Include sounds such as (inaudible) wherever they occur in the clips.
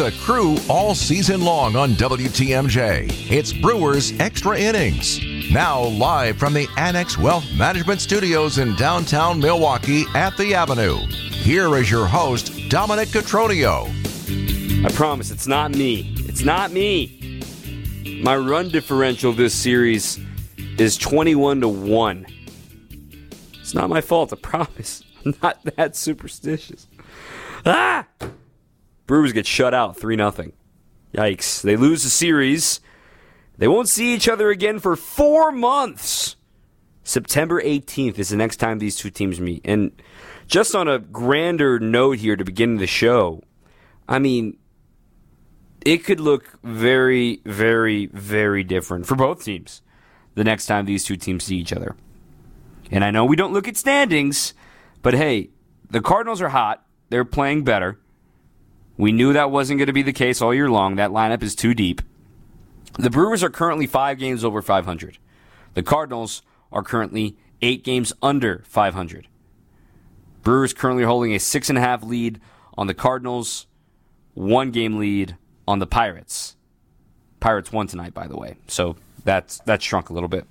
the crew all season long on WTMJ. It's Brewers Extra Innings. Now, live from the Annex Wealth Management Studios in downtown Milwaukee at the Avenue. Here is your host, Dominic Cotroneo. I promise it's not me. It's not me. My run differential this series is 21 to 1. It's not my fault, I promise. (laughs) I'm not that superstitious. Ah! Brewers get shut out 3 0. Yikes. They lose the series. They won't see each other again for four months. September 18th is the next time these two teams meet. And just on a grander note here to begin the show, I mean, it could look very, very, very different for both teams the next time these two teams see each other. And I know we don't look at standings, but hey, the Cardinals are hot. They're playing better. We knew that wasn't going to be the case all year long. That lineup is too deep. The Brewers are currently five games over 500. The Cardinals are currently eight games under 500. Brewers currently holding a six and a half lead on the Cardinals, one game lead on the Pirates. Pirates won tonight, by the way, so that's that's shrunk a little bit.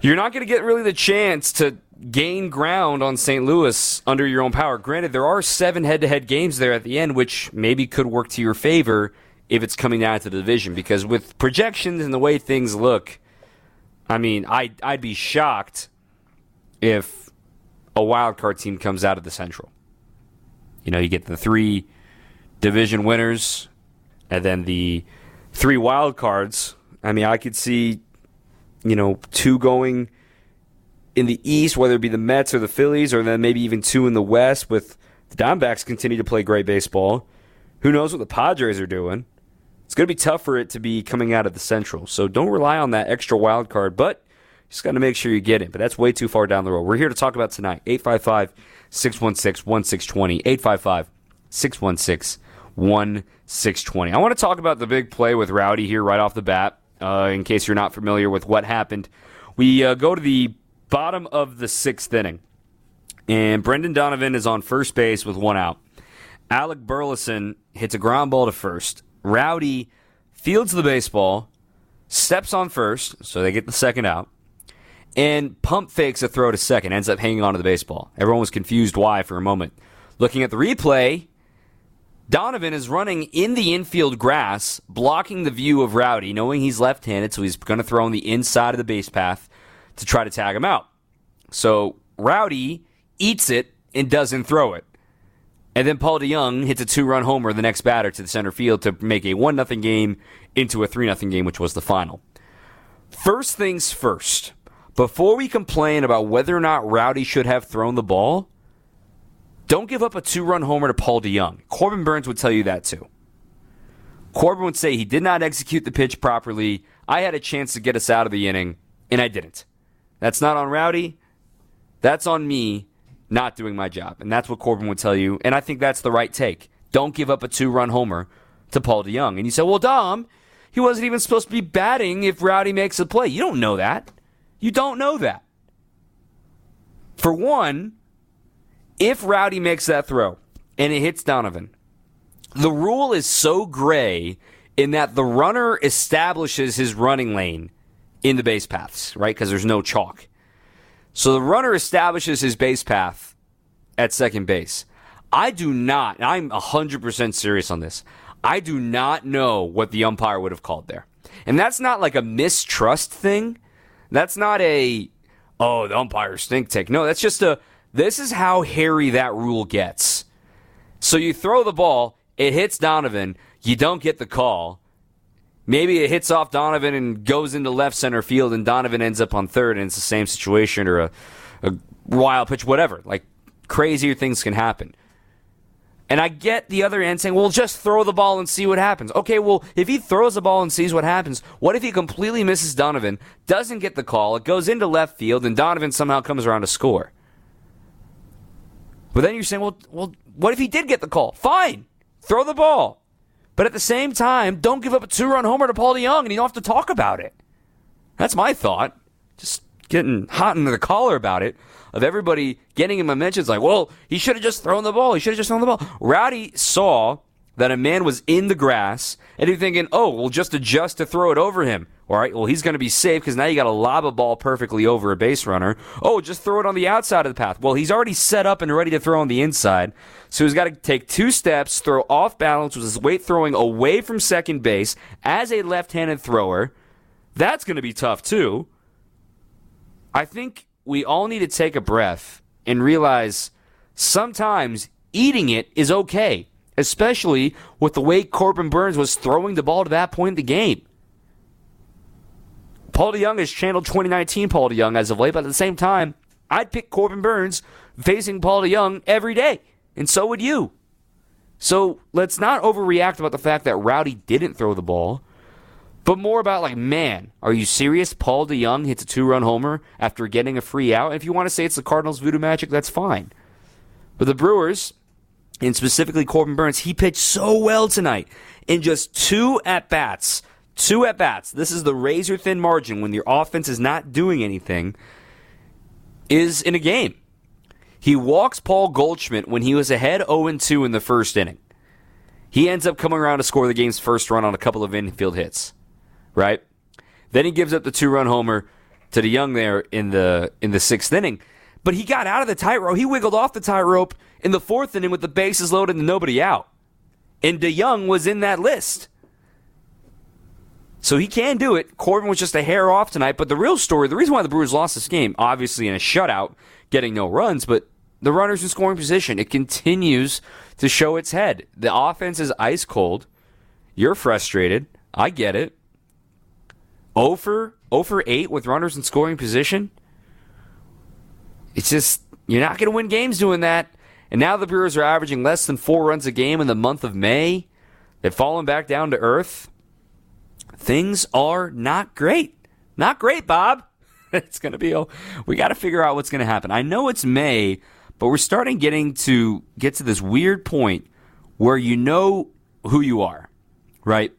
You're not going to get really the chance to gain ground on St. Louis under your own power. Granted, there are seven head-to-head games there at the end, which maybe could work to your favor if it's coming down to the division. Because with projections and the way things look, I mean, I I'd be shocked if a wild card team comes out of the Central. You know, you get the three division winners and then the three wild cards. I mean, I could see, you know, two going in the East, whether it be the Mets or the Phillies, or then maybe even two in the West with the Diamondbacks continue to play great baseball. Who knows what the Padres are doing? It's going to be tough for it to be coming out of the Central. So don't rely on that extra wild card, but just got to make sure you get it. But that's way too far down the road. We're here to talk about tonight. 855 616 1620. 855 616 1620. I want to talk about the big play with Rowdy here right off the bat, uh, in case you're not familiar with what happened. We uh, go to the bottom of the sixth inning, and Brendan Donovan is on first base with one out. Alec Burleson hits a ground ball to first. Rowdy fields the baseball, steps on first, so they get the second out, and pump fakes a throw to second, ends up hanging onto the baseball. Everyone was confused why for a moment. Looking at the replay, Donovan is running in the infield grass, blocking the view of Rowdy, knowing he's left handed, so he's going to throw on the inside of the base path to try to tag him out. So Rowdy eats it and doesn't throw it. And then Paul DeJong hits a two run homer the next batter to the center field to make a 1 0 game into a 3 0 game, which was the final. First things first, before we complain about whether or not Rowdy should have thrown the ball, don't give up a two run homer to Paul DeJong. Corbin Burnes would tell you that too. Corbin would say he did not execute the pitch properly. I had a chance to get us out of the inning, and I didn't. That's not on Rowdy. That's on me not doing my job. And that's what Corbin would tell you. And I think that's the right take. Don't give up a two run homer to Paul DeJong. And you say, well, Dom, he wasn't even supposed to be batting if Rowdy makes a play. You don't know that. You don't know that. For one, if Rowdy makes that throw and it hits Donovan, the rule is so gray in that the runner establishes his running lane in the base paths, right? Because there's no chalk. So the runner establishes his base path at second base. I do not, I'm 100% serious on this. I do not know what the umpire would have called there. And that's not like a mistrust thing. That's not a, oh, the umpire stink take. No, that's just a, this is how hairy that rule gets. So you throw the ball, it hits Donovan, you don't get the call. Maybe it hits off Donovan and goes into left center field, and Donovan ends up on third, and it's the same situation or a, a wild pitch, whatever. Like crazier things can happen. And I get the other end saying, well, just throw the ball and see what happens. Okay, well, if he throws the ball and sees what happens, what if he completely misses Donovan, doesn't get the call, it goes into left field, and Donovan somehow comes around to score? But then you're saying, well, well, what if he did get the call? Fine, throw the ball. But at the same time, don't give up a two-run homer to Paul DeJong and you don't have to talk about it. That's my thought. Just getting hot into the collar about it. Of everybody getting in my mentions like, well, he should have just thrown the ball. He should have just thrown the ball. Rowdy saw that a man was in the grass and you're thinking, oh, we'll just adjust to throw it over him. All right, well, he's going to be safe because now you got to lob a ball perfectly over a base runner. Oh, just throw it on the outside of the path. Well, he's already set up and ready to throw on the inside. So he's got to take two steps, throw off balance with his weight throwing away from second base as a left handed thrower. That's going to be tough, too. I think we all need to take a breath and realize sometimes eating it is okay, especially with the way Corbin Burnes was throwing the ball to that point in the game. Paul DeJong has channeled 2019 Paul DeJong as of late, but at the same time, I'd pick Corbin Burnes facing Paul DeJong every day, and so would you. So let's not overreact about the fact that Rowdy didn't throw the ball, but more about like, man, are you serious? Paul DeJong hits a two-run homer after getting a free out. And if you want to say it's the Cardinals' voodoo magic, that's fine. But the Brewers, and specifically Corbin Burnes, he pitched so well tonight in just two at bats Two at bats. This is the razor thin margin when your offense is not doing anything. Is in a game. He walks Paul Goldschmidt when he was ahead 0 2 in the first inning. He ends up coming around to score the game's first run on a couple of infield hits, right? Then he gives up the two run homer to DeJong there in the in the sixth inning. But he got out of the tightrope. He wiggled off the tightrope in the fourth inning with the bases loaded and nobody out. And DeJong was in that list. So he can do it. Corbin was just a hair off tonight. But the real story, the reason why the Brewers lost this game, obviously in a shutout, getting no runs, but the runners in scoring position, it continues to show its head. The offense is ice cold. You're frustrated. I get it. Oh over over 8 with runners in scoring position. It's just, you're not going to win games doing that. And now the Brewers are averaging less than four runs a game in the month of May. They've fallen back down to earth things are not great. Not great, Bob. (laughs) it's going to be, a, we got to figure out what's going to happen. I know it's May, but we're starting getting to get to this weird point where you know who you are, right?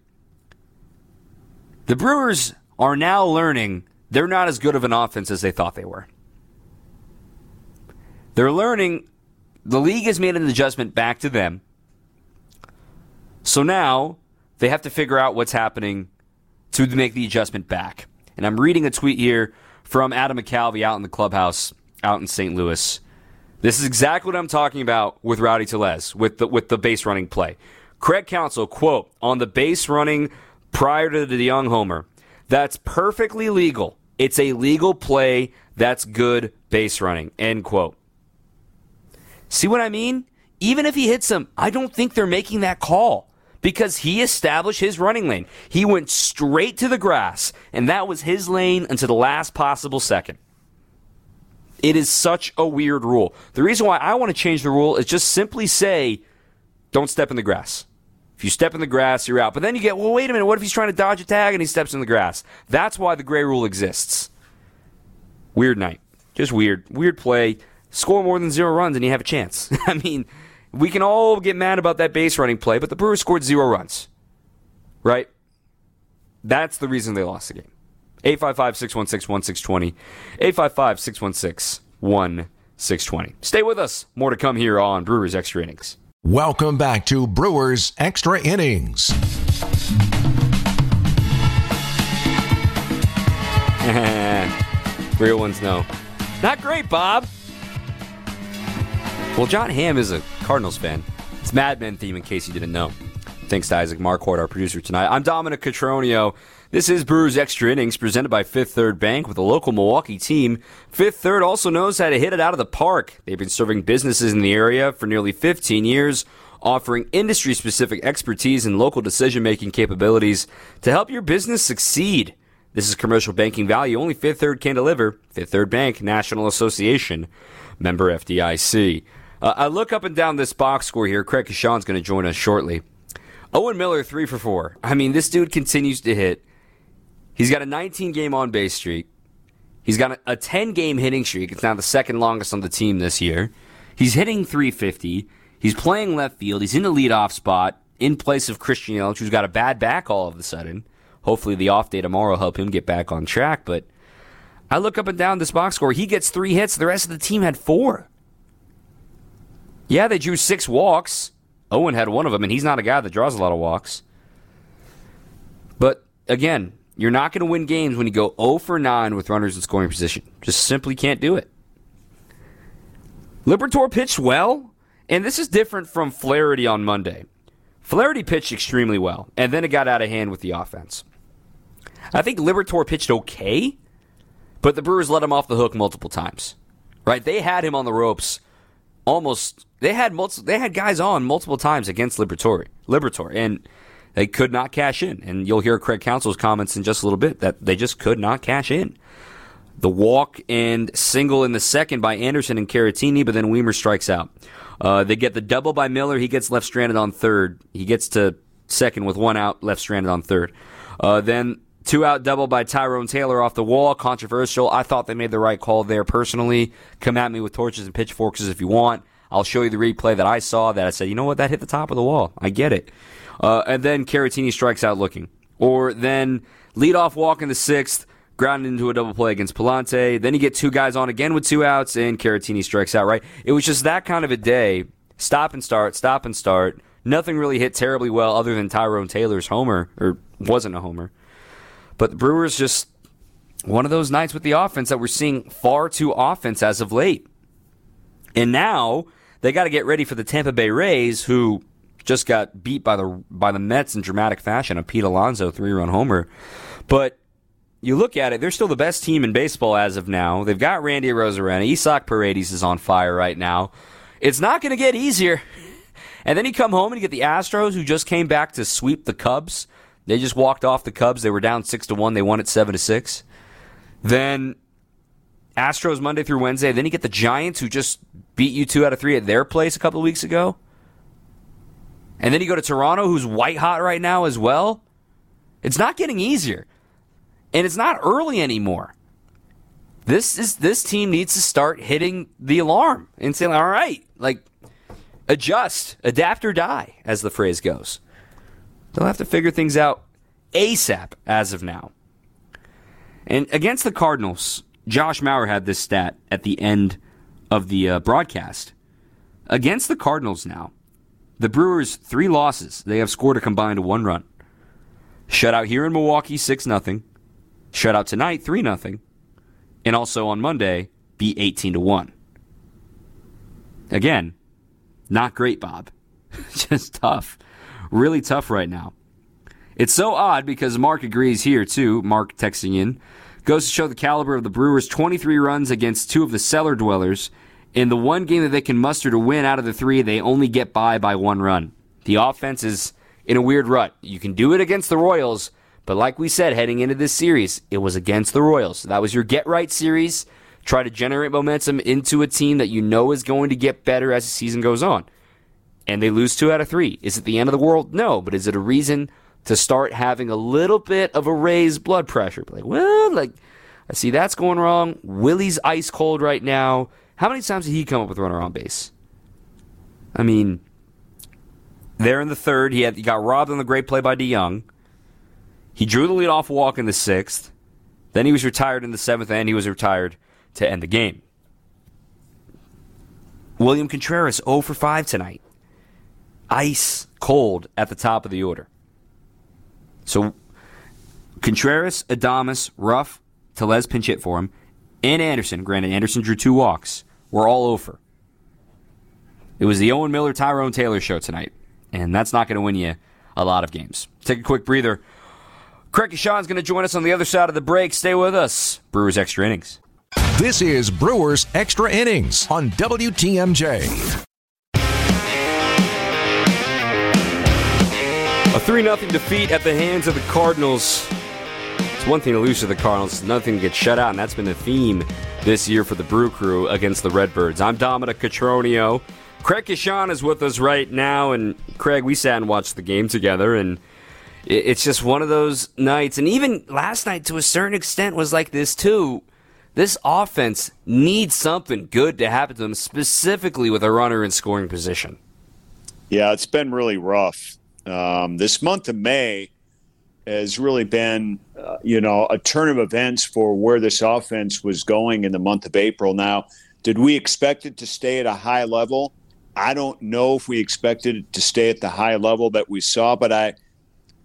The Brewers are now learning they're not as good of an offense as they thought they were. They're learning the league has made an adjustment back to them. So now they have to figure out what's happening to make the adjustment back. And I'm reading a tweet here from Adam McCalvy out in the clubhouse out in St. Louis. This is exactly what I'm talking about with Rowdy Tellez, with the, with the base running play. Craig Counsell, quote, on the base running prior to DeJong homer, that's perfectly legal. It's a legal play. That's good base running, end quote. See what I mean? Even if he hits him, I don't think they're making that call because he established his running lane. He went straight to the grass, and that was his lane until the last possible second. It is such a weird rule. The reason why I want to change the rule is just simply say, don't step in the grass. If you step in the grass, you're out. But then you get, well, wait a minute, what if he's trying to dodge a tag and he steps in the grass? That's why the gray rule exists. Weird night. Just weird. Weird play. Score more than zero runs and you have a chance. (laughs) I mean, we can all get mad about that base running play, but the Brewers scored zero runs. Right? That's the reason they lost the game. 855 616 1620. 855 616 1620. Stay with us. More to come here on Brewers Extra Innings. Welcome back to Brewers Extra Innings. (laughs) Real ones know. Not great, Bob. Well, Jon Hamm is a Cardinals fan. It's Mad Men theme, in case you didn't know. Thanks to Isaac Marquardt, our producer tonight. I'm Dominic Cotroneo. This is Brewers Extra Innings, presented by Fifth Third Bank with a local Milwaukee team. Fifth Third also knows how to hit it out of the park. They've been serving businesses in the area for nearly 15 years, offering industry specific expertise and local decision making capabilities to help your business succeed. This is commercial banking value only Fifth Third can deliver. Fifth Third Bank, National Association, member FDIC. Uh, I look up and down this box score here. Craig Coshun's going to join us shortly. Owen Miller, three for four. I mean, this dude continues to hit. He's got a 19 game on base streak. He's got a 10 game hitting streak. It's now the second longest on the team this year. He's hitting 350. He's playing left field. He's in the leadoff spot in place of Christian Yelich, who's got a bad back all of a sudden. Hopefully, the off day tomorrow will help him get back on track. But I look up and down this box score. He gets three hits. The rest of the team had four. Yeah, they drew six walks. Owen had one of them, and he's not a guy that draws a lot of walks. But again, you're not going to win games when you go 0 for 9 with runners in scoring position. Just simply can't do it. Liberatore pitched well, and this is different from Flaherty on Monday. Flaherty pitched extremely well, and then it got out of hand with the offense. I think Liberatore pitched okay, but the Brewers let him off the hook multiple times. Right? They had him on the ropes almost they had multiple, they had guys on multiple times against Liberatore, Liberatore and they could not cash in. And you'll hear Craig Counsell's comments in just a little bit that they just could not cash in. The walk and single in the second by Anderson and Caratini, but then Wiemer strikes out. Uh, they get the double by Miller. He gets left stranded on third. He gets to second with one out, left stranded on third. Uh, then two out double by Tyrone Taylor off the wall. Controversial. I thought they made the right call there personally. Come at me with torches and pitchforks if you want. I'll show you the replay that I saw that I said, you know what, that hit the top of the wall. I get it. Uh, and then Caratini strikes out looking. Or then leadoff walk in the sixth grounded into a double play against Pallante. Then you get two guys on again with two outs, and Caratini strikes out, right? It was just that kind of a day. Stop and start, stop and start. Nothing really hit terribly well other than Tyrone Taylor's homer, or wasn't a homer. But the Brewers just one of those nights with the offense that we're seeing far too offense as of late. And now they got to get ready for the Tampa Bay Rays, who just got beat by the by the Mets in dramatic fashion. A Pete Alonso three run homer, but you look at it, they're still the best team in baseball as of now. They've got Randy Arozarena. Isaac Paredes is on fire right now. It's not going to get easier. (laughs) And then you come home and you get the Astros, who just came back to sweep the Cubs. They just walked off the Cubs. They were down six to one. They won it seven to six. Then Astros Monday through Wednesday. Then you get the Giants, who just beat you two out of three at their place a couple of weeks ago. And then you go to Toronto, who's white hot right now as well. It's not getting easier. And it's not early anymore. This is this team needs to start hitting the alarm and saying, all right, like adjust, adapt or die, as the phrase goes. They'll have to figure things out ASAP as of now. And against the Cardinals, Josh Mauer had this stat at the end of the uh, broadcast. Against the Cardinals now, the Brewers three losses. They have scored a combined one run. Shutout here in Milwaukee, six nothing. Shutout tonight, three nothing, and also on Monday, beat eighteen to one. Again, not great, Bob. (laughs) Just tough, really tough right now. It's so odd because Mark agrees here too. Mark texting in goes to show the caliber of the Brewers. 23 runs against two of the cellar dwellers. In the one game that they can muster to win out of the three, they only get by by one run. The offense is in a weird rut. You can do it against the Royals, but like we said heading into this series, it was against the Royals. That was your get right series. Try to generate momentum into a team that you know is going to get better as the season goes on. And they lose two out of three. Is it the end of the world? No, but is it a reason to start having a little bit of a raised blood pressure. Like, well, like, I see that's going wrong. Willie's ice cold right now. How many times did he come up with runner on base? I mean, there in the third, he had he got robbed on the great play by DeJong. He drew the leadoff walk in the sixth. Then he was retired in the seventh, and he was retired to end the game. William Contreras 0 for 5 tonight. Ice cold at the top of the order. So Contreras, Adames, Ruf, Tellez pinch hit for him, and Anderson. Granted, Anderson drew two walks. We're all over. It was the Owen Miller Tyrone Taylor show tonight, and that's not going to win you a lot of games. Take a quick breather. Craig Coshun's going to join us on the other side of the break. Stay with us. Brewers Extra Innings. This is Brewers Extra Innings on WTMJ. A 3 0 defeat at the hands of the Cardinals. It's one thing to lose to the Cardinals, another thing to get shut out, and that's been the theme this year for the Brew Crew against the Redbirds. I'm Dominic Cotroneo. Craig Coshun is with us right now, and Craig, we sat and watched the game together, and it's just one of those nights. And even last night, to a certain extent, was like this too. This offense needs something good to happen to them, specifically with a runner in scoring position. Yeah, it's been really rough. Um, this month of May has really been, uh, you know, a turn of events for where this offense was going in the month of April. Now, did we expect it to stay at a high level? I don't know if we expected it to stay at the high level that we saw, but I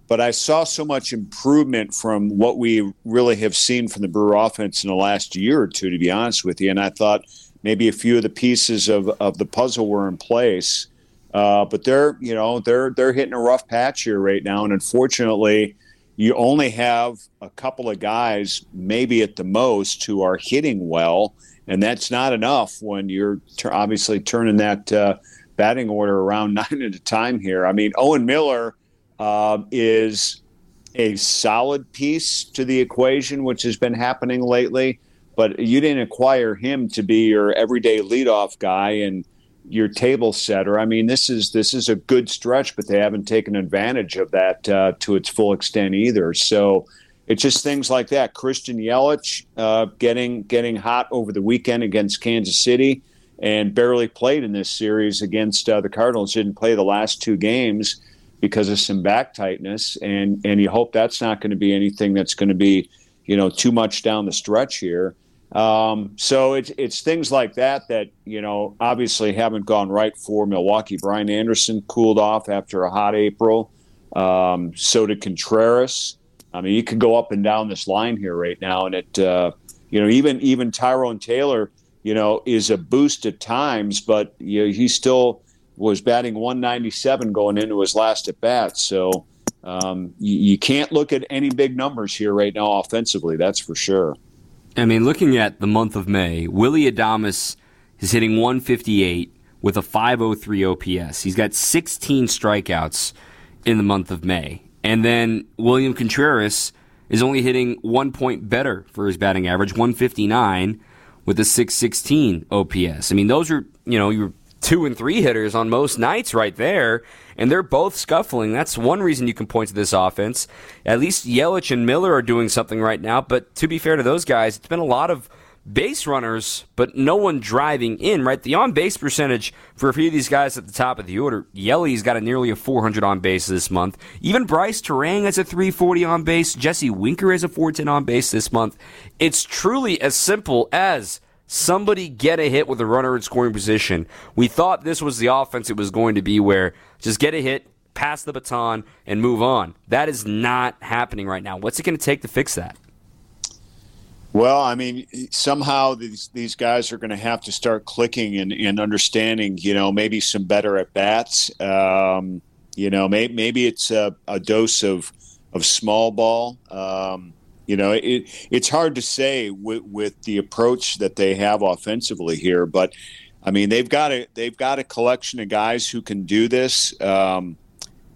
but I saw so much improvement from what we really have seen from the Brewer offense in the last year or two, to be honest with you. And I thought maybe a few of the pieces of, of the puzzle were in place. Uh, but they're you know they're they're hitting a rough patch here right now, and unfortunately, you only have a couple of guys, maybe at the most, who are hitting well, and that's not enough when you're t- obviously turning that uh, batting order around (laughs) nine at a time here. I mean, Owen Miller uh, is a solid piece to the equation, which has been happening lately. But you didn't acquire him to be your everyday leadoff guy and your table setter. I mean, this is this is a good stretch, but they haven't taken advantage of that uh, to its full extent either. So it's just things like that. Christian Yelich uh, getting getting hot over the weekend against Kansas City, and barely played in this series against uh, the Cardinals. Didn't play the last two games because of some back tightness, and and you hope that's not going to be anything that's going to be you know too much down the stretch here. Um, so it's it's things like that that you know obviously haven't gone right for Milwaukee. Brian Anderson cooled off after a hot April. Um, so did Contreras. I mean, you could go up and down this line here right now, and it uh, you know even even Tyrone Taylor you know is a boost at times, but you know, he still was batting 197 going into his last at bat. So um, you, you can't look at any big numbers here right now offensively. That's for sure. I mean, looking at the month of May, Willie Adames is hitting 158 with a 503 OPS. He's got 16 strikeouts in the month of May. And then William Contreras is only hitting one point better for his batting average, 159 with a 616 OPS. I mean, those are, you know, your two and three hitters on most nights right there and they're both scuffling. That's one reason you can point to this offense. At least Yelich and Miller are doing something right now, but to be fair to those guys, it's been a lot of base runners, but no one driving in, right? The on base percentage for a few of these guys at the top of the order, Yelly's got a nearly a 400 on base this month. Even Bryce Turang has a 340 on base. Jesse Winker has a 410 on base this month. It's truly as simple as somebody get a hit with a runner in scoring position. We thought this was the offense it was going to be where just get a hit, pass the baton, and move on. That is not happening right now. What's it going to take to fix that? Well, I mean, somehow these these guys are going to have to start clicking and, and understanding. You know, maybe some better at bats. Um, you know, may, maybe it's a, a, dose of of small ball. Um, you know, it, it's hard to say with, with the approach that they have offensively here, but I mean, they've got a they've got a collection of guys who can do this. Um,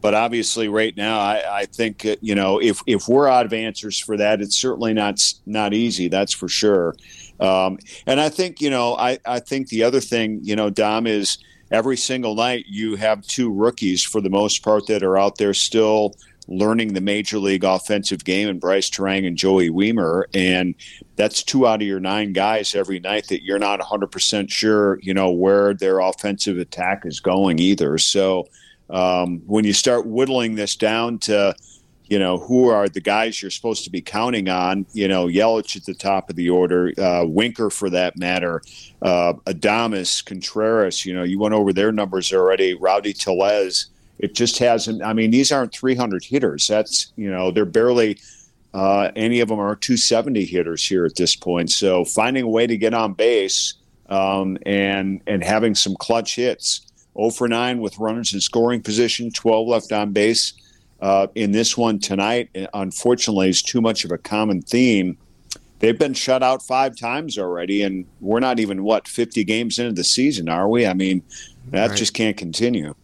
but obviously, right now, I, I think uh, you know if if we're out of answers for that, it's certainly not not easy. That's for sure. Um, and I think you know, I I think the other thing you know, Dom is every single night you have two rookies for the most part that are out there still learning the major league offensive game and Bryce Turang and Joey Wiemer. And that's two out of your nine guys every night that you're not 100% sure, you know, where their offensive attack is going either. So um, when you start whittling this down to, you know, who are the guys you're supposed to be counting on? You know, Yelich at the top of the order, uh, Winker for that matter, uh, Adames, Contreras. You know, you went over their numbers already. Rowdy Tellez it just hasn't. I mean, these aren't 300 hitters. That's you know they're barely. Uh, any of them are 270 hitters here at this point. So finding a way to get on base um, and and having some clutch hits. 0 for 9 with runners in scoring position, 12 left on base. Uh, in this one tonight, unfortunately, is too much of a common theme. They've been shut out five times already, and we're not even what 50 games into the season, are we? I mean, that right. just can't continue.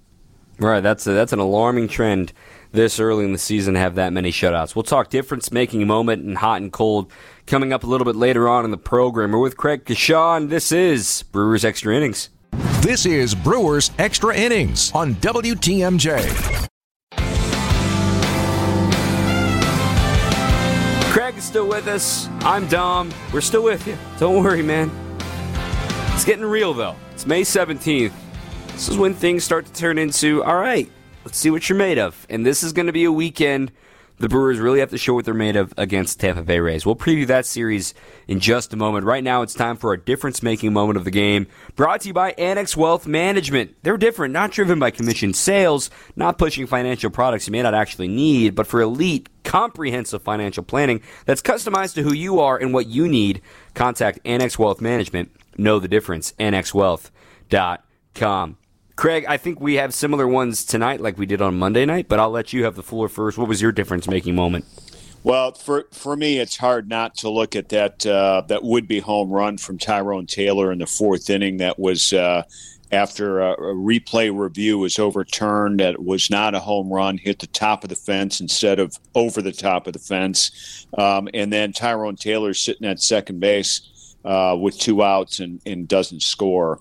Right, that's a, that's an alarming trend this early in the season to have that many shutouts. We'll talk difference making moment and hot and cold coming up a little bit later on in the program. We're with Craig Coshun. This is Brewers Extra Innings. This is Brewers Extra Innings on WTMJ. Craig is still with us. I'm Dom. We're still with you. Don't worry, man. It's getting real, though. It's May 17th. This is when things start to turn into, all right, let's see what you're made of. And this is going to be a weekend the Brewers really have to show what they're made of against Tampa Bay Rays. We'll preview that series in just a moment. Right now, it's time for a difference making moment of the game. Brought to you by Annex Wealth Management. They're different, not driven by commission sales, not pushing financial products you may not actually need, but for elite, comprehensive financial planning that's customized to who you are and what you need. Contact Annex Wealth Management. Know the difference. AnnexWealth.com. Craig, I think we have similar ones tonight, like we did on Monday night. But I'll let you have the floor first. What was your difference-making moment? Well, for for me, it's hard not to look at that uh, that would be home run from Tyrone Taylor in the fourth inning. That was uh, after a, a, replay review was overturned. That was not a home run. Hit the top of the fence instead of over the top of the fence. Um, and then Tyrone Taylor sitting at second base uh, with two outs and, and doesn't score.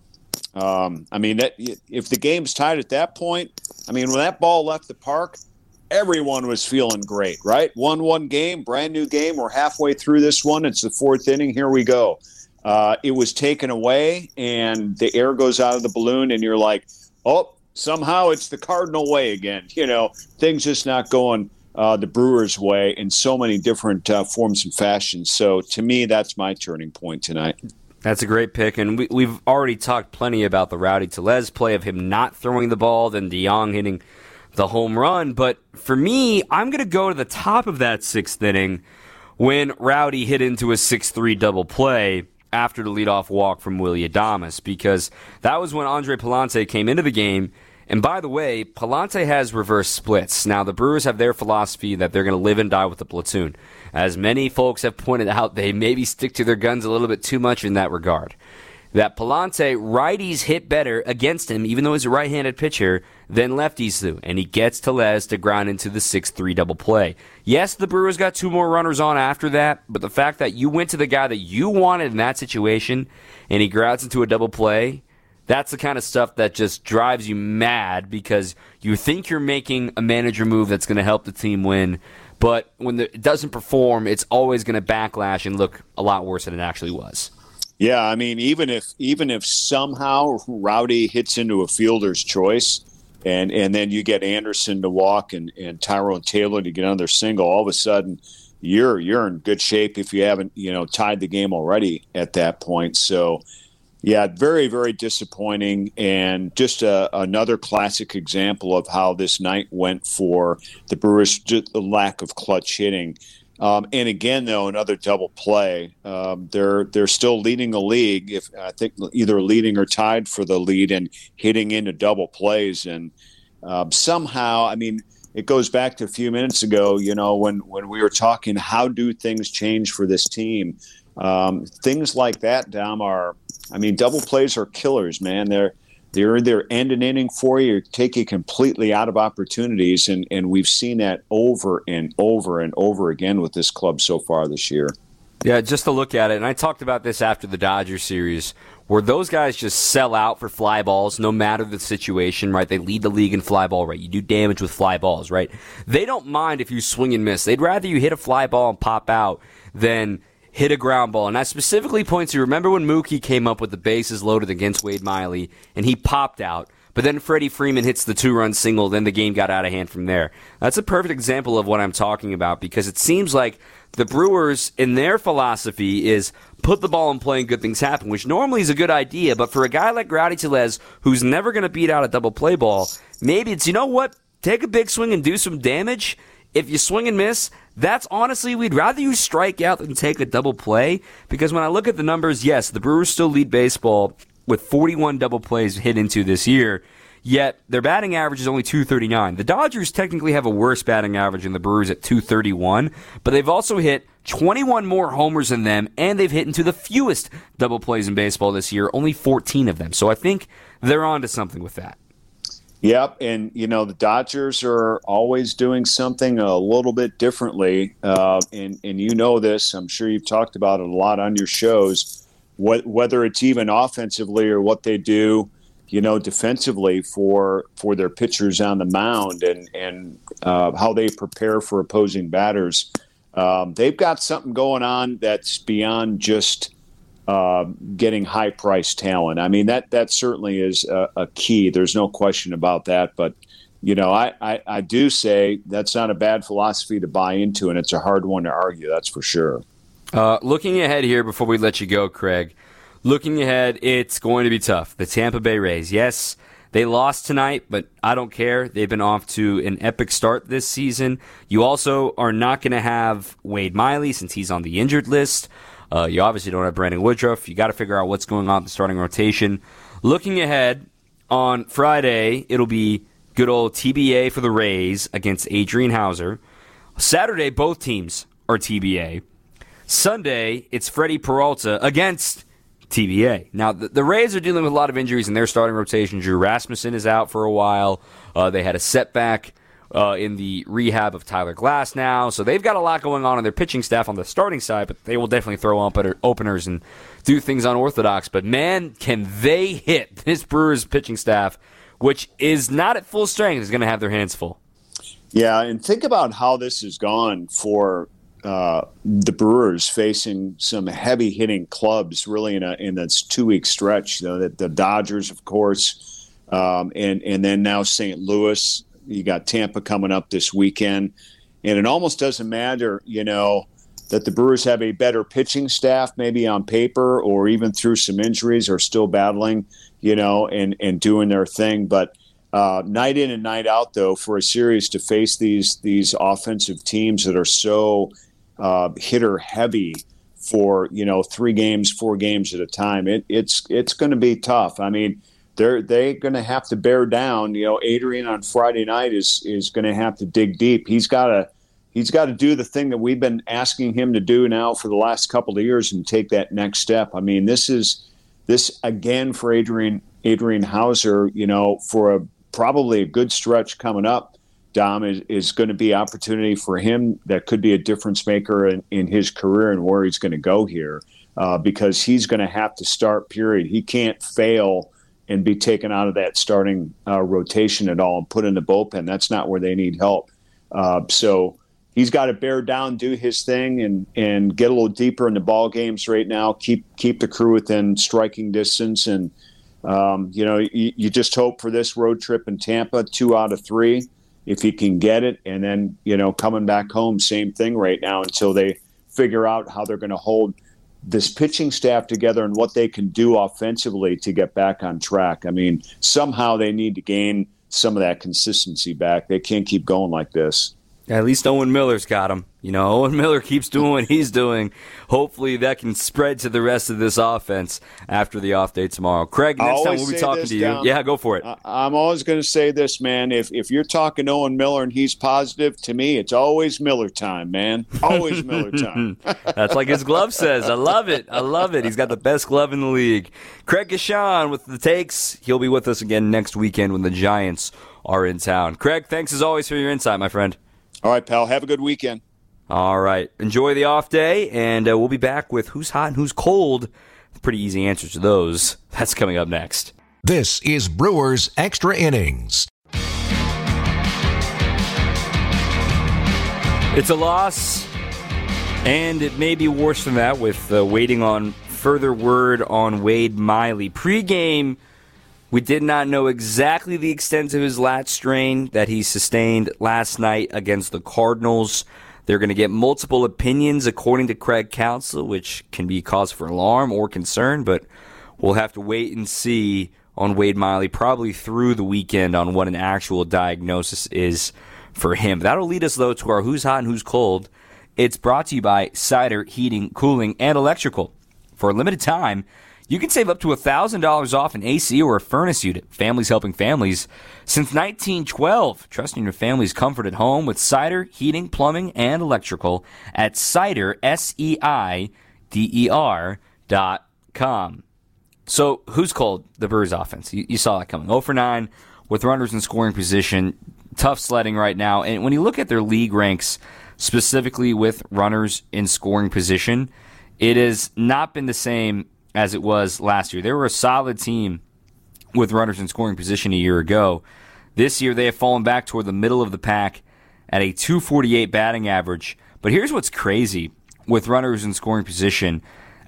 Um, I mean, that, if the game's tied at that point, I mean, when that ball left the park, everyone was feeling great, right? One one game, brand new game. We're halfway through this one. It's the fourth inning. Here we go. Uh, it was taken away, and the air goes out of the balloon, and you're like, oh, somehow it's the Cardinal way again. You know, things just not going uh, the Brewers' way in so many different uh, forms and fashions. So to me, that's my turning point tonight. That's a great pick, and we, have already talked plenty about the Rowdy Tellez play of him not throwing the ball, then DeJong hitting the home run. But for me, I'm going to go to the top of that sixth inning when Rowdy hit into a 6 3 double play after the leadoff walk from Willie Adames, because that was when Andre Pallante came into the game. And by the way, Pallante has reverse splits. Now, the Brewers have their philosophy that they're going to live and die with the platoon. As many folks have pointed (laughs) out, they maybe stick to their guns a little bit too much in that regard. That Pallante, righties hit better against him, even though he's a right handed pitcher, than lefties do. And he gets Tellez to ground into the 6 3 double play. Yes, the Brewers got two more runners on after that, but the fact that you went to the guy that you wanted in that situation and he grounds into a double play, that's the kind of stuff that just drives you mad because you think you're making a manager move that's going to help the team win, but when the, it doesn't perform, it's always going to backlash and look a lot worse than it actually was. Yeah, I mean, even if even if somehow Rowdy hits into a fielder's choice, and and then you get Anderson to walk and and Tyrone Taylor to get another single, all of a sudden you're you're in good shape if you haven't you know tied the game already at that point. So yeah, very, very disappointing, and just a, another classic example of how this night went for the Brewers. Just the lack of clutch hitting, um, and again, though, another double play. Um, they're they're still leading the league. If I think either leading or tied for the lead, and hitting into double plays, and um, somehow, I mean, it goes back to a few minutes ago. You know, when when we were talking, how do things change for this team? Um, things like that, Dom, are I mean, double plays are killers, man. They're they're either end an inning for you or take you completely out of opportunities, and and we've seen that over and over and over again with this club so far this year. Yeah, just to look at it, and I talked about this after the Dodgers series, where those guys just sell out for fly balls no matter the situation, right? They lead the league in fly ball rate. You do damage with fly balls, right? They don't mind if you swing and miss. They'd rather you hit a fly ball and pop out than hit a ground ball. And I specifically point to remember when Mookie came up with the bases loaded against Wade Miley and he popped out. But then Freddie Freeman hits the two run single, then the game got out of hand from there. That's a perfect example of what I'm talking about because it seems like the Brewers, in their philosophy, is put the ball in play and good things happen, which normally is a good idea. But for a guy like Rowdy Tellez, who's never going to beat out a double play ball, maybe it's, you know what? Take a big swing and do some damage. If you swing and miss, that's honestly, we'd rather you strike out than take a double play because when I look at the numbers, yes, the Brewers still lead baseball with 41 double plays hit into this year. Yet their batting average is only 239. The Dodgers technically have a worse batting average than the Brewers at 231, but they've also hit 21 more homers than them, and they've hit into the fewest double plays in baseball this year, only 14 of them. So I think they're on to something with that. Yep, and you know the Dodgers are always doing something a little bit differently, uh, and and you know this. I'm sure you've talked about it a lot on your shows. What, whether it's even offensively or what they do, you know, defensively for for their pitchers on the mound and and uh, how they prepare for opposing batters. Um, they've got something going on that's beyond just uh, getting high priced talent. I mean that that certainly is a, a, key. There's no question about that. But you know, I, I, I do say that's not a bad philosophy to buy into, and it's a hard one to argue. That's for sure. Uh, looking ahead here before we let you go, Craig. Looking ahead, it's going to be tough. The Tampa Bay Rays, yes, they lost tonight, but I don't care. They've been off to an epic start this season. You also are not going to have Wade Miley since he's on the injured list. Uh, you obviously don't have Brandon Woodruff. You got to figure out what's going on in the starting rotation. Looking ahead on Friday, it'll be good old TBA for the Rays against Adrian Houser. Saturday, both teams are TBA. Sunday, it's Freddie Peralta against TBA. Now, the, the, Rays are dealing with a lot of injuries in their starting rotation. Drew Rasmussen is out for a while. Uh, they had a setback uh, in the rehab of Tyler Glasnow. So they've got a lot going on in their pitching staff on the starting side, but they will definitely throw up openers and do things unorthodox. But man, can they hit (laughs) this Brewers pitching staff, which is not at full strength, is going to have their hands full. Yeah, and think about how this has gone for uh, the Brewers facing some heavy hitting clubs really in a in this two week stretch. You know, the, the Dodgers, of course, um, and and then now St. Louis. You got Tampa coming up this weekend, and it almost doesn't matter, you know, that the Brewers have a better pitching staff, maybe on paper, or even through some injuries, are still battling, you know, and and doing their thing, but. Uh, night in and night out, though, for a series to face these these offensive teams that are so uh, hitter heavy for you know three games, four games at a time. It, it's it's going to be tough. I mean, they're they're going to have to bear down. You know, Adrian on Friday night is is going to have to dig deep. He's got to he's got to do the thing that we've been asking him to do now for the last couple of years and take that next step. I mean, this is this again for Adrian Adrian Houser. You know, for a probably a good stretch coming up. Dom is, is going to be opportunity for him that could be a difference maker in, in his career and where he's going to go here uh, because he's going to have to start, period. He can't fail and be taken out of that starting uh, rotation at all and put in the bullpen. That's not where they need help. Uh, so he's got to bear down, do his thing, and and get a little deeper in the ball games right now. Keep keep the crew within striking distance, and um, you know you, you, just hope for this road trip in Tampa, two out of three if he can get it. And then, you know, coming back home, same thing right now until they figure out how they're going to hold this pitching staff together and what they can do offensively to get back on track. I mean, somehow they need to gain some of that consistency back. They can't keep going like this. At least Owen Miller's got him. You know, (laughs) Owen Miller keeps doing what he's doing. Hopefully, that can spread to the rest of this offense after the off day tomorrow. Craig, next time we'll be talking to you. Down. Yeah, go for it. I'm always going to say this, man. If if you're talking Owen Miller and he's positive, to me, it's always Miller time, man. Always Miller (laughs) time. That's like his glove says. I love it. I love it. He's got the best glove in the league. Craig Coshun with the takes. He'll be with us again next weekend when the Giants are in town. Craig, thanks as always for your insight, my friend. All right, pal. Have a good weekend. All right. Enjoy the off day, and uh, we'll be back with who's hot and who's cold. Pretty easy answers to those. (laughs) That's coming up next. This is Brewers Extra Innings. It's a loss, and it may be worse than that with uh, waiting on further word on Wade Miley. Pre-game we did not know exactly the extent of his lat strain that he sustained last night against the Cardinals. They're going to get multiple opinions according to Craig Counsell, which can be cause for alarm or concern, but we'll have to wait and see on Wade Miley probably through the weekend on what an actual diagnosis is for him. That'll lead us though to our who's hot and who's cold. It's brought to you by Seider Heating, Cooling, and Electrical. For a limited time, you can save up to $1,000 off an AC or a furnace unit. Families helping families since 1912. Trusting your family's comfort at home with Seider, heating, plumbing, and electrical at Seider, S-E-I-D-E-R dot com. So who's cold? The Brewers offense. You, you saw that coming. 0 for 9 with runners in scoring position. Tough sledding right now. And when you look at their league ranks, specifically with runners in scoring position, it has not been the same as it was last year. They were a solid team with runners in scoring position a year ago. This year, they have fallen back toward the middle of the pack at a 248 batting average. But here's what's crazy with runners in scoring position.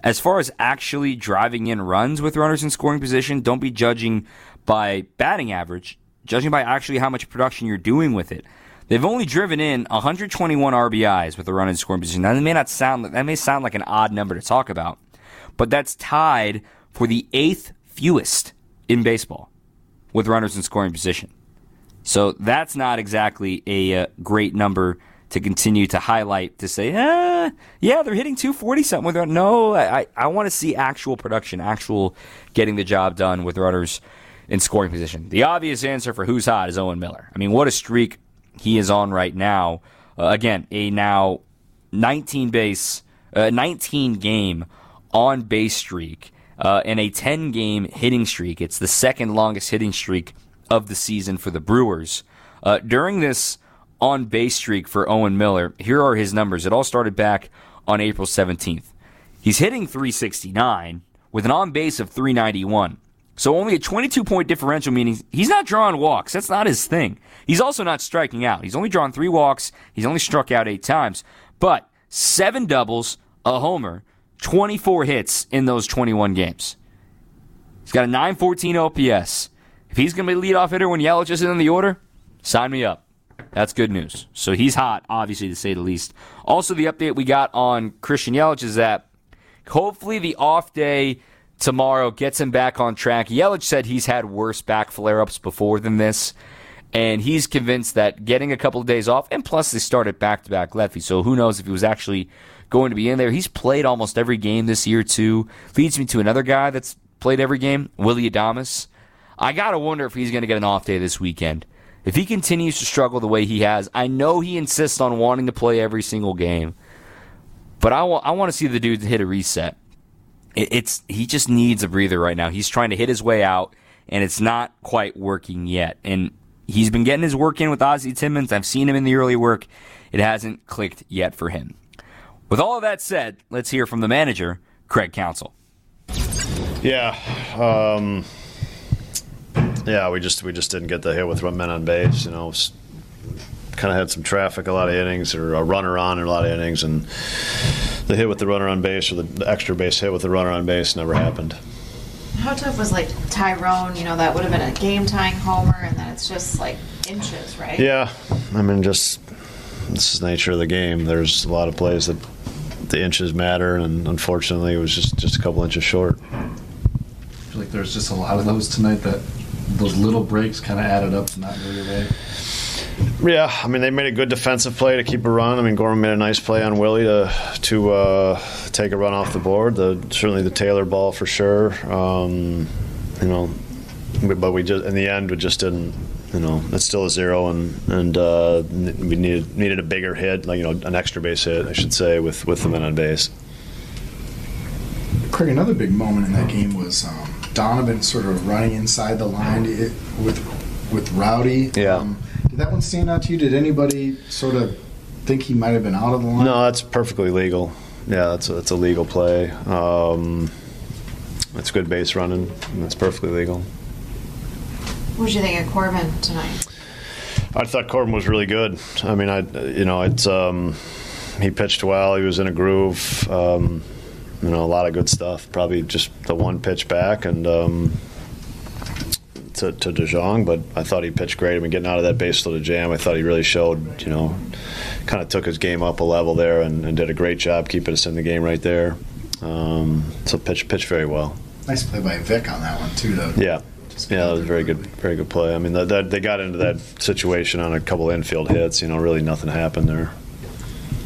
As far as actually driving in runs with runners in scoring position, don't be judging by batting average. judging by actually how much production you're doing with it. They've only driven in 121 RBIs with the run in scoring position. Now, that may not sound that may sound like an odd number to talk about, but that's tied for the eighth fewest in baseball with runners in scoring position. So that's not exactly a uh, great number to continue to highlight to say, eh, yeah, they're hitting 240 something with No, I, I want to see actual production, actual getting the job done with runners in scoring position. The obvious answer for who's hot is Owen Miller. I mean, what a streak he is on right now. Uh, again, a now 19 base, uh, 19 game on base streak uh, and a 10 game hitting streak. It's the second longest hitting streak of the season for the Brewers. Uh, during this on base streak for Owen Miller. Here are his numbers. It all started back on April 17th. He's hitting 369 with an on base of 391. So only a 22 point differential, meaning he's not drawing walks. That's not his thing. He's also not striking out. He's only drawn three walks. He's only struck out eight times. But seven doubles, a homer, 24 hits in those 21 games. He's got a 914 OPS. If he's going to be leadoff hitter when Yelich isn't in the order, sign me up. That's good news. So he's hot, obviously, to say the least. Also, the update we got on Christian Yelich is that hopefully the off day tomorrow gets him back on track. Yelich said he's had worse back flare ups before than this. And he's convinced that getting a couple of days off, and plus they started back to back lefty, so who knows if he was actually going to be in there. He's played almost every game this year, too. Leads me to another guy that's played every game, Willie Adames. I got to wonder if he's going to get an off day this weekend. If he continues to struggle the way he has, I know he insists on wanting to play every single game, but I, I want to see the dude hit a reset. It, it's he just needs a breather right now. He's trying to hit his way out, and it's not quite working yet. And he's been getting his work in with Ozzie Timmons. I've seen him in the early work. It hasn't clicked yet for him. With all of that said, let's hear from the manager, Craig Counsell. Yeah. Um yeah, we just we just didn't get the hit with one men on base. You know, kind of had some traffic, a lot of innings, or a runner on in a lot of innings, and the hit with the runner on base or the, the extra base hit with the runner on base never happened. How tough was like Tyrone? You know, that would have been a game tying homer, and then it's just like inches, right? Yeah, I mean, just this is the nature of the game. There's a lot of plays that the inches matter, and unfortunately, it was just just a couple inches short. I feel like there's just a lot of those tonight that those little breaks kind of added up to not go your way. Yeah, I mean they made a good defensive play to keep a run. I mean Gorman made a nice play on Willie to to uh, take a run off the board. The, certainly the Taylor ball for sure. Um, you know, but we just in the end we just didn't. You know, it's still a zero, and and uh, we needed needed a bigger hit, like you know, an extra base hit, I should say, with with the men on base. Craig, another big moment in that game was um, Donovan sort of running inside the line with with Rowdy. Yeah. Um, did that one stand out to you? Did anybody sort of think he might have been out of the line? No, that's perfectly legal. Yeah, that's a, that's a legal play. Um, it's good base running. And that's perfectly legal. What did you think of Corbin tonight? I thought Corbin was really good. I mean, I you know it's um, he pitched well. He was in a groove. Um, you know, a lot of good stuff. Probably just the one pitch back and um, to, to DeJong, but I thought he pitched great. I mean, getting out of that base loaded jam, I thought he really showed, you know, kind of took his game up a level there and, and, did a great job keeping us in the game right there. Um, so pitch pitch very well. Nice play by Vic on that one too, though. Yeah. Yeah, that was a very good, very good play. I mean, the, the, they got into that situation on a couple infield hits. You know, really nothing happened there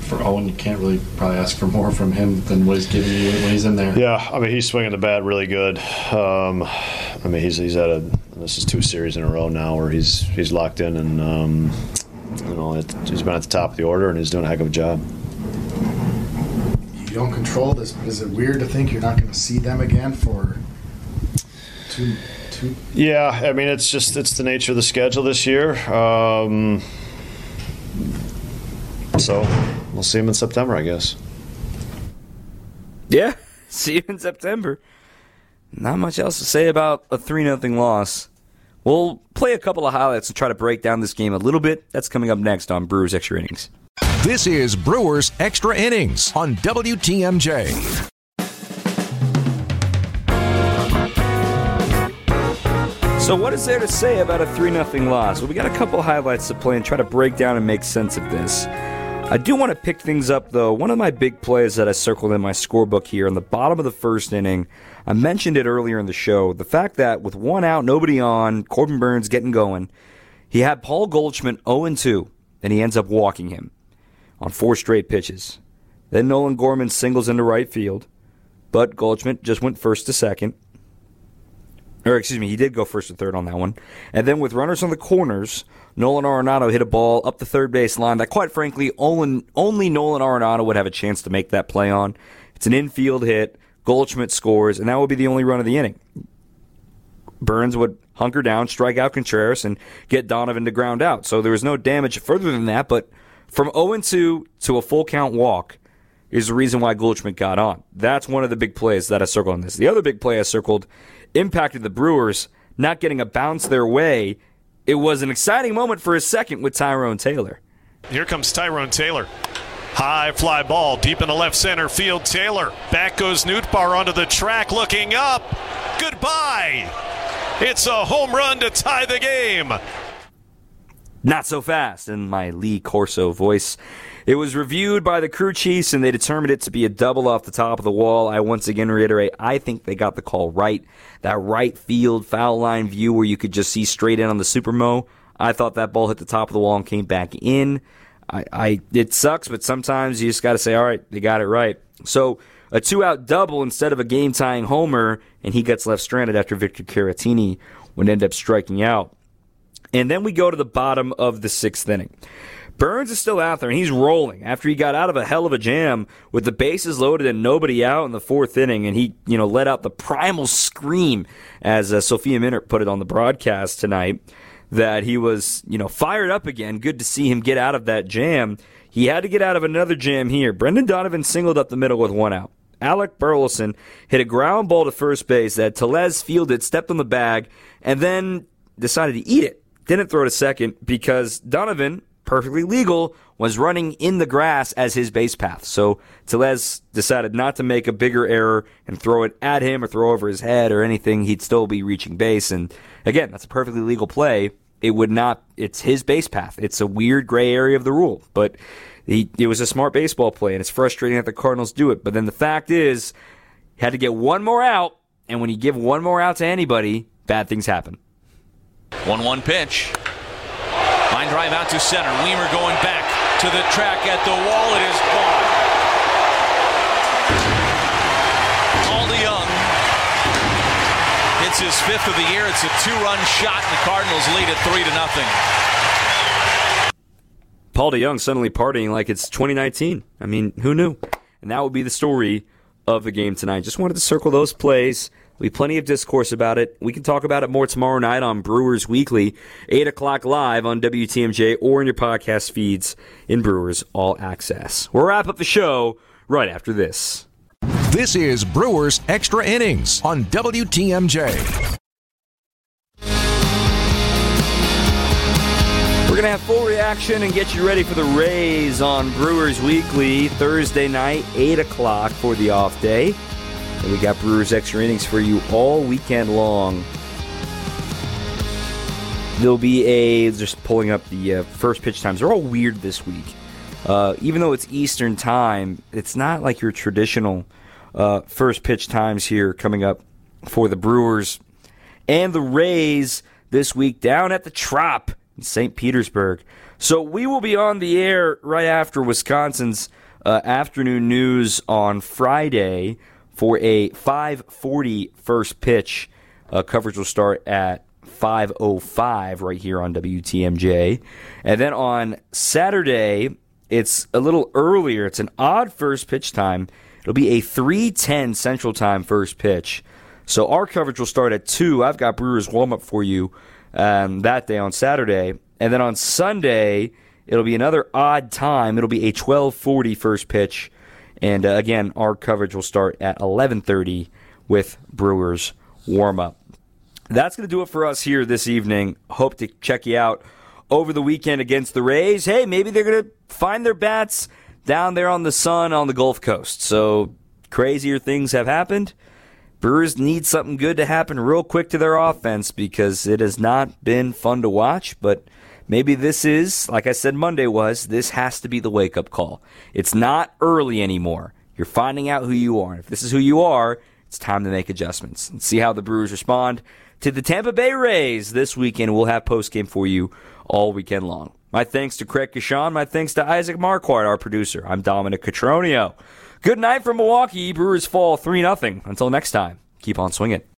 for Owen, you can't really probably ask for more from him than what he's giving you when he's in there. Yeah, I mean he's swinging the bat really good. Um, I mean he's he's at a this is two series in a row now where he's he's locked in and um, you know it, he's been at the top of the order and he's doing a heck of a job. You don't control this, but is it weird to think you're not going to see them again for two? Two? Yeah, I mean it's just it's the nature of the schedule this year. Um, so we'll see him in September, I guess. Yeah, (laughs) see you in September. Not much else to say about a 3 0 loss. We'll play a couple of highlights and try to break down this game a little bit. That's coming up next on Brewers Extra Innings. This is Brewers Extra Innings on WTMJ. So, what is there to say about a 3 0 loss? Well, we got a couple highlights to play and try to break down and make sense of this. I do want to pick things up, though. One of my big plays that I circled in my scorebook here in the bottom of the first inning, I mentioned it earlier in the show. The fact that with one out, nobody on, Corbin Burnes getting going, he had Paul Goldschmidt 0 2, and he ends up walking him on four straight pitches. Then Nolan Gorman singles into right field, but Goldschmidt just went first to second. Or, excuse me, he did go first and third on that one. And then with runners on the corners, Nolan Arenado hit a ball up the third base line that, quite frankly, only, only Nolan Arenado would have a chance to make that play on. It's an infield hit. Goldschmidt scores, and that would be the only run of the inning. Burnes would hunker down, strike out Contreras, and get Donovan to ground out. So there was no damage further than that, but from 0 2 to a full count walk is the reason why Goldschmidt got on. That's one of the big plays that I circled on this. The other big play I circled impacted the Brewers not getting a bounce their way. It was an exciting moment for a second with Tyrone Taylor. Here comes Tyrone Taylor. High fly ball deep in the left center field. Taylor. Back goes Nootbaar onto the track looking up. Goodbye. It's a home run to tie the game. Not so fast in my Lee Corso voice. It was reviewed by the crew chiefs and they determined it to be a double off the top of the wall. I once again reiterate, I think they got the call right. That right field foul line view where you could just see straight in on the Supermo. I thought that ball hit the top of the wall and came back in. I, I it sucks, but sometimes you just got to say, all right, they got it right. So a two out double instead of a game tying homer, and he gets left stranded after Victor Caratini would end up striking out. And then we go to the bottom of the sixth inning. Burnes is still out there and he's rolling after he got out of a hell of a jam with the bases loaded and nobody out in the fourth inning. And he, you know, let out the primal scream, as uh, Sophia Minnaert put it on the broadcast tonight, that he was, you know, fired up again. Good to see him get out of that jam. He had to get out of another jam here. Brendan Donovan singled up the middle with one out. Alec Burleson hit a ground ball to first base that Tellez fielded, stepped on the bag, and then decided to eat it. Didn't throw it to second because Donovan, perfectly legal, was running in the grass as his base path. So Tellez decided not to make a bigger error and throw it at him or throw over his head or anything. He'd still be reaching base. And again, that's a perfectly legal play. It would not, it's his base path. It's a weird gray area of the rule, but he, it was a smart baseball play and it's frustrating that the Cardinals do it. But then the fact is, he had to get one more out. And when you give one more out to anybody, bad things happen. 1 1 pitch. Line drive out to center. Wiemer going back to the track at the wall. It is gone. Paul DeJong hits his fifth of the year. It's a two-run shot, and the Cardinals lead it three to nothing. Paul DeJong suddenly partying like it's 2019. I mean, who knew? And that would be the story of the game tonight. Just wanted to circle those plays. Be plenty of discourse about it. We can talk about it more tomorrow night on Brewers Weekly, 8 o'clock live on WTMJ or in your podcast feeds in Brewers All Access. We'll wrap up the show right after this. This is Brewers Extra Innings on WTMJ. We're going to have full reaction and get you ready for the Rays on Brewers Weekly Thursday night, 8 o'clock for the off day. And we got Brewers extra innings for you all weekend long. There'll be a just pulling up the uh, first pitch times. They're all weird this week. Uh, even though it's Eastern time, it's not like your traditional uh, first pitch times here coming up for the Brewers and the Rays this week down at the Trop in St. Petersburg. So we will be on the air right after Wisconsin's uh, afternoon news on Friday for a 5:40 first pitch. Uh, coverage will start at 5:05 right here on WTMJ, and then on Saturday it's a little earlier. It's an odd first pitch time. It'll be a 3:10 Central Time first pitch. So our coverage will start at two. I've got Brewers warm up for you um, that day on Saturday, and then on Sunday it'll be another odd time. It'll be a 12:40 first pitch. And uh, again, our coverage will start at 11:30 with Brewers warm up. That's going to do it for us here this evening. Hope to check you out over the weekend against the Rays. Hey, maybe they're going to find their bats down there on the sun on the Gulf Coast. So crazier things have happened. Brewers need something good to happen real quick to their offense because it has not been fun to watch, but maybe this is, like I said Monday was, this has to be the wake up call. It's not early anymore. You're finding out who you are. If this is who you are, it's time to make adjustments and see how the Brewers respond to the Tampa Bay Rays this weekend. We'll have post game for you all weekend long. My thanks to Craig Coshun. My thanks to Isaac Marquardt, our producer. I'm Dominic Cotroneo. Good night from Milwaukee. Brewers fall 3 0. Until next time, keep on swinging.